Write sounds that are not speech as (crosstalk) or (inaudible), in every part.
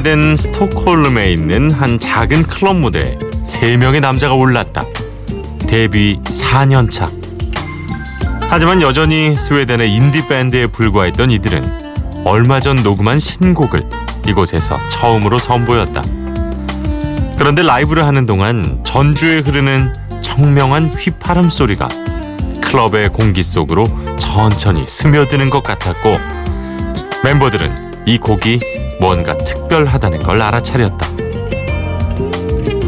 스웨덴 스톡홀름에 있는 한 작은 클럽 무대에 세 명의 남자가 올랐다. 데뷔 4년 차. 하지만 여전히 스웨덴의 인디 밴드에 불과했던 이들은 얼마 전 녹음한 신곡을 이곳에서 처음으로 선보였다. 그런데 라이브를 하는 동안 전주에 흐르는 청명한 휘파람 소리가 클럽의 공기 속으로 천천히 스며드는 것 같았고 멤버들은 이 곡이 뭔가 특별하다는 걸 알아차렸다.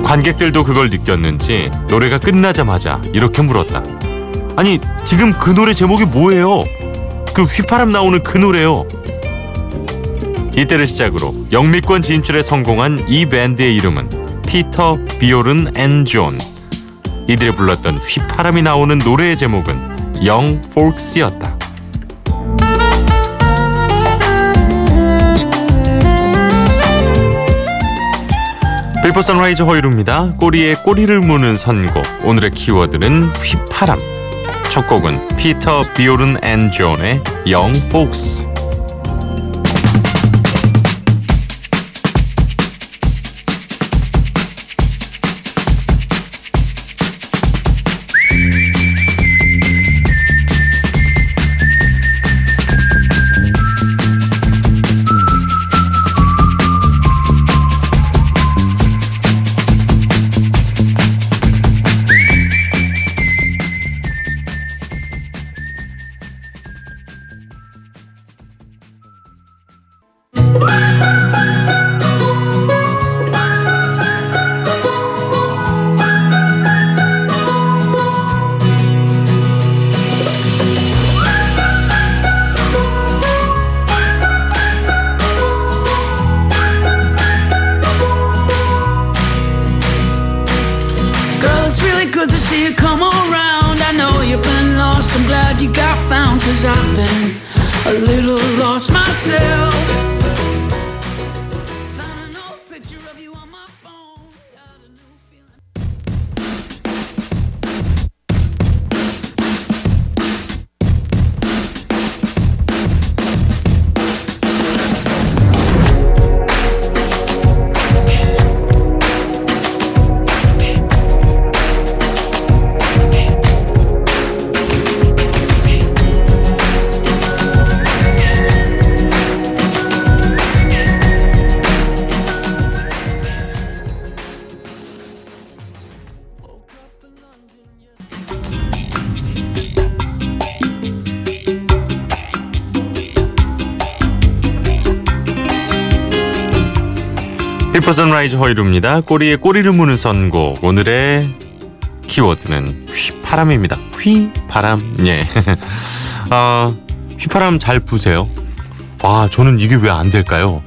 관객들도 그걸 느꼈는지 노래가 끝나자마자 이렇게 물었다. 아니 지금 그 노래 제목이 뭐예요? 그 휘파람 나오는 그 노래요. 이때를 시작으로 영미권 진출에 성공한 이 밴드의 이름은 Peter Bjorn and John. 이들이 불렀던 휘파람이 나오는 노래의 제목은 Young Folks였다. Before Sunrise 허일후입니다. 꼬리에 꼬리를 무는 선곡. 오늘의 키워드는 휘파람. 첫 곡은 Peter Bjorn and John의 Young Folks. Lost myself. Before Sunrise 허일후입니다. 꼬리에 꼬리를 무는 선곡. 오늘의 키워드는 휘파람입니다. 휘바람. 예. (laughs) 아, 휘파람 잘 부세요. 와, 저는 이게 왜 안 될까요?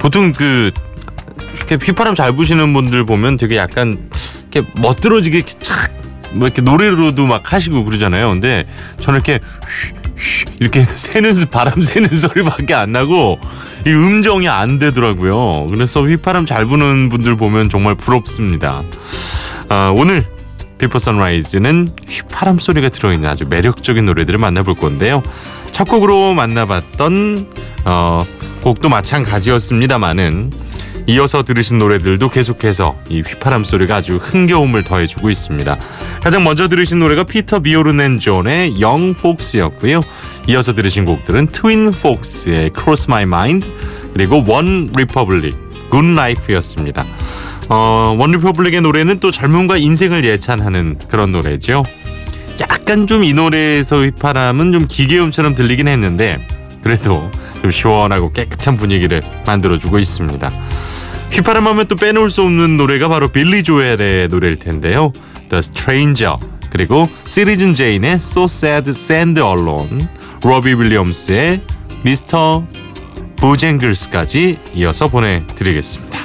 보통 그 휘파람 잘 부시는 분들 보면 되게 약간 이렇게 멋들어지게 착, 뭐 이렇게 노래로도 막 하시고 그러잖아요. 근데 저는 이렇게 휘, 휘 이렇게 (laughs) 새는 소- 바람 새는 소리밖에 안 나고 이 음정이 안 되더라고요. 그래서 휘파람 잘 부는 분들 보면 정말 부럽습니다. 아, 오늘 Before Sunrise는 휘파람 소리가 들어있는 아주 매력적인 노래들을 만나볼 건데요. 첫 곡으로 만나봤던 어, 곡도 마찬가지였습니다만은 이어서 들으신 노래들도 계속해서 이 휘파람 소리가 아주 흥겨움을 더해주고 있습니다. 가장 먼저 들으신 노래가 Peter Bjorn and John의 Young Folks였고요. 이어서 들으신 곡들은 Twin Forks의 Cross My Mind 그리고 OneRepublic Good Life였습니다. 어, OneRepublic의 노래는 또 젊음과 인생을 예찬하는 그런 노래죠. 약간 좀 이 노래에서 휘파람은 좀 기계음처럼 들리긴 했는데 그래도 좀 시원하고 깨끗한 분위기를 만들어주고 있습니다. 휘파람 하면 또 빼놓을 수 없는 노래가 바로 빌리 조엘의 노래일 텐데요. The Stranger 그리고 시리즌 제인의 So Sad Sand Alone 로비 윌리엄스의 미스터 보쟁글스까지 이어서 보내드리겠습니다.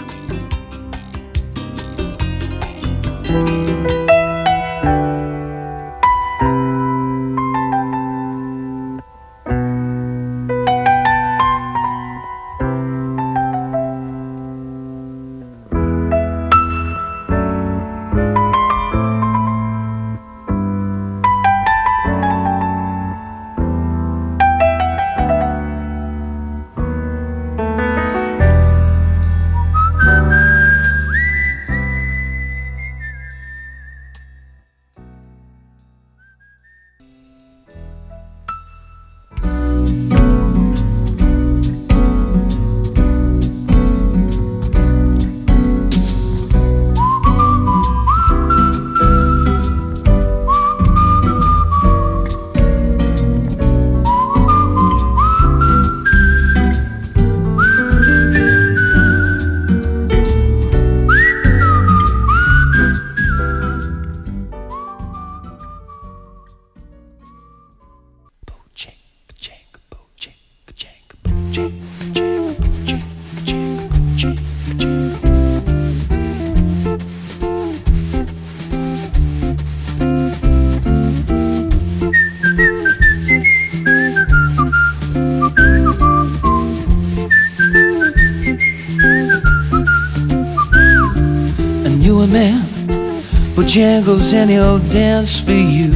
Bojangles and he'll dance for you.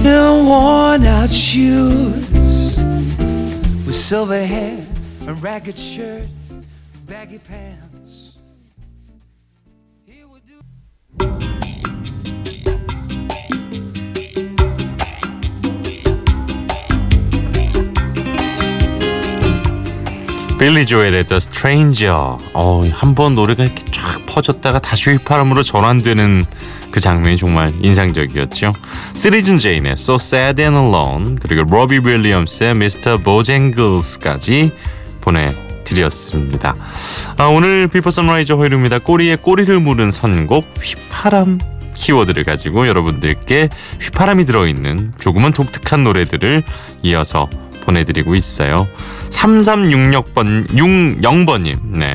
In worn out shoes with silver hair, a ragged shirt, baggy pants. 빌리 조엘의 The Stranger. 어, 한 번 노래가 이렇게 쫙 퍼졌다가 다시 휘파람으로 전환되는 그 장면이 정말 인상적이었죠. Citizen Jane의 So Sad and Alone 그리고 로비 윌리엄스의 Mr. Bojangles까지 보내드렸습니다. 아, 오늘 Before Sunrise 허일후입니다. 꼬리에 꼬리를 무는 선곡 휘파람 키워드를 가지고 여러분들께 휘파람이 들어있는 조금은 독특한 노래들을 이어서 보내드리고 있어요. 3366번 60번님. 네.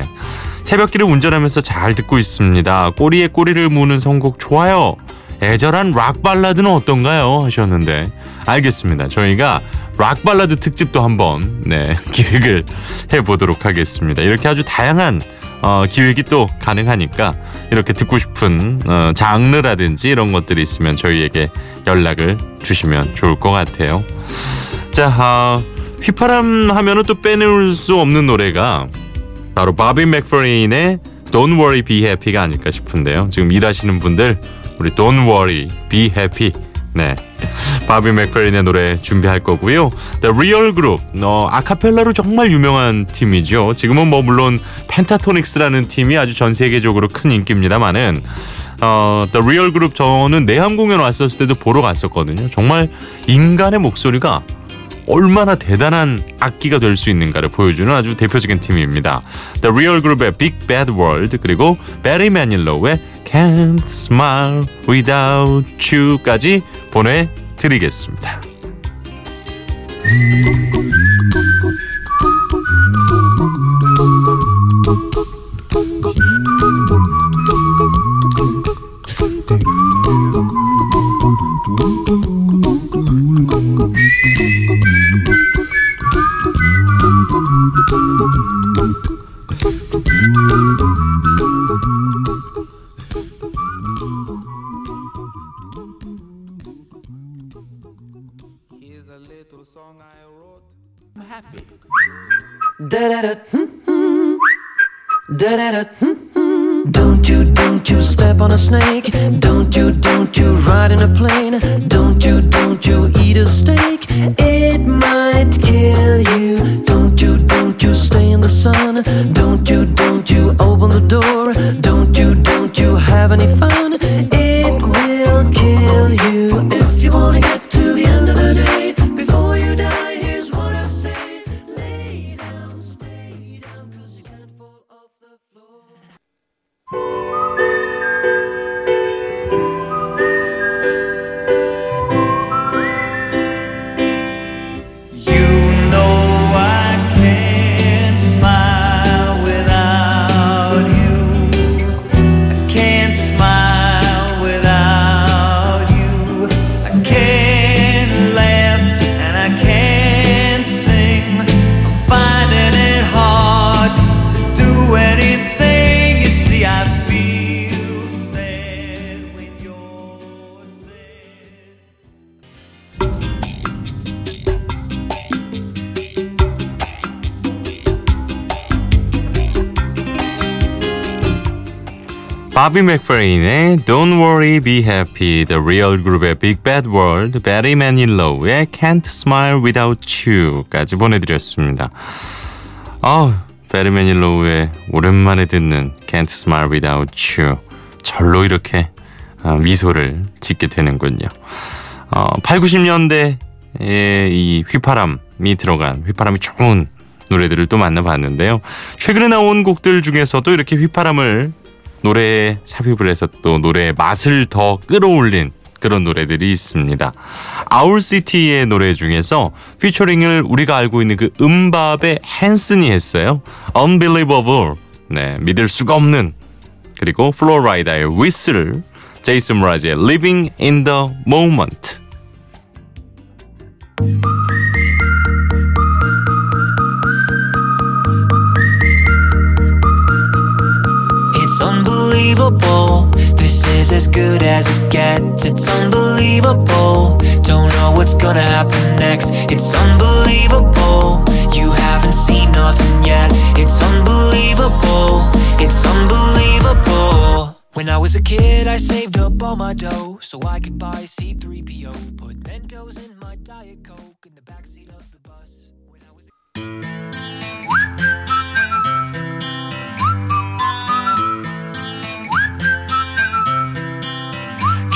새벽길을 운전하면서 잘 듣고 있습니다. 꼬리에 꼬리를 무는 선곡 좋아요. 애절한 락 발라드는 어떤가요? 하셨는데 알겠습니다. 저희가 락 발라드 특집도 한번 네, (laughs) 기획을 해 보도록 하겠습니다. 이렇게 아주 다양한 어, 기획이 또 가능하니까 이렇게 듣고 싶은 어, 장르라든지 이런 것들이 있으면 저희에게 연락을 주시면 좋을 것 같아요. 자, 아, 휘파람 하면은 또 빼놓을 수 없는 노래가 바로 바비 맥퍼린의 Don't Worry Be Happy가 아닐까 싶은데요. 지금 일하시는 분들 우리 Don't Worry Be Happy 네 바비 맥퍼린의 노래 준비할 거고요. The Real Group 어, 아카펠라로 정말 유명한 팀이죠. 지금은 뭐 물론 펜타토닉스라는 팀이 아주 전 세계적으로 큰 인기입니다만은 어, The Real Group 저는 내한 공연 왔었을 때도 보러 갔었거든요. 정말 인간의 목소리가 얼마나 대단한 악기가 될 수 있는가를 보여주는 아주 대표적인 팀입니다. The Real Group의 Big Bad World 그리고 Barry Manilow의 Can't Smile Without You까지 보내드리겠습니다. I'm happy. Don't you, don't you step on a snake. Don't you, don't you ride in a plane. Don't you, don't you eat a steak. It might kill you. Don't you, don't you stay in the sun. Don't you, don't you open the door. Don't you, don't you have any fun. 바비 맥퍼린의 Don't Worry Be Happy, The Real Group의 Big Bad World, Barry Manilow의 Can't Smile Without You까지 보내드렸습니다. 아, 베리 매닐로우의 오랜만에 듣는 Can't Smile Without You 절로 이렇게 아, 미소를 짓게 되는군요. 어, 8, 90년대의 이 휘파람이 들어간 휘파람이 좋은 노래들을 또 만나봤는데요. 최근에 나온 곡들 중에서도 이렇게 휘파람을 노래에 삽입을 해서 또 노래의 맛을 더 끌어올린 그런 노래들이 있습니다. Owl City의 노래 중에서 피처링을 우리가 알고 있는 그 MMMBop의 Hanson이 했어요. Unbelievable. 네, 믿을 수가 없는. 그리고 Flo Rida의 Whistle, 제이슨 므라즈의 Living in the Moment. It's unbelievable. This is as good as it gets. It's unbelievable. Don't know what's gonna happen next. It's unbelievable. You haven't seen nothing yet. It's unbelievable. It's unbelievable. When I was a kid, I saved up all my dough so I could buy C3PO. Put Mentos in my Diet Coke in the backseat of the bus. When I was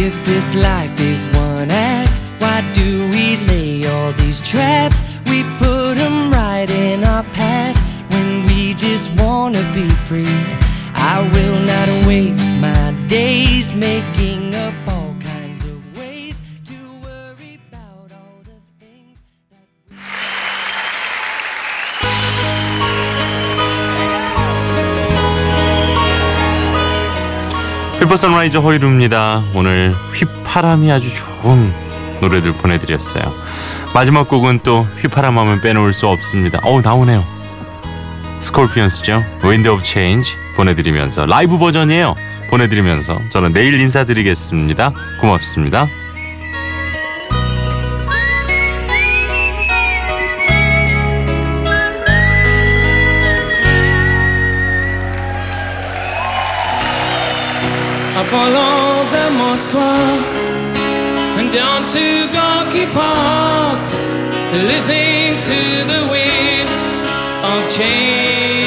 If this life is one act, why do we lay all these traps? We put them right in our path when we just wanna be free. I will not waste my days making Before Sunrise 허일후입니다. 오늘 휘파람이 아주 좋은 노래들 보내드렸어요. 마지막 곡은 또 휘파람 하면 빼놓을 수 없습니다. 어우 나오네요. 스콜피언스죠. Wind of Change 보내드리면서 라이브 버전이에요. 보내드리면서 저는 내일 인사드리겠습니다. 고맙습니다. Follow the Moskva and down to Gorky Park, listening to the wind of change.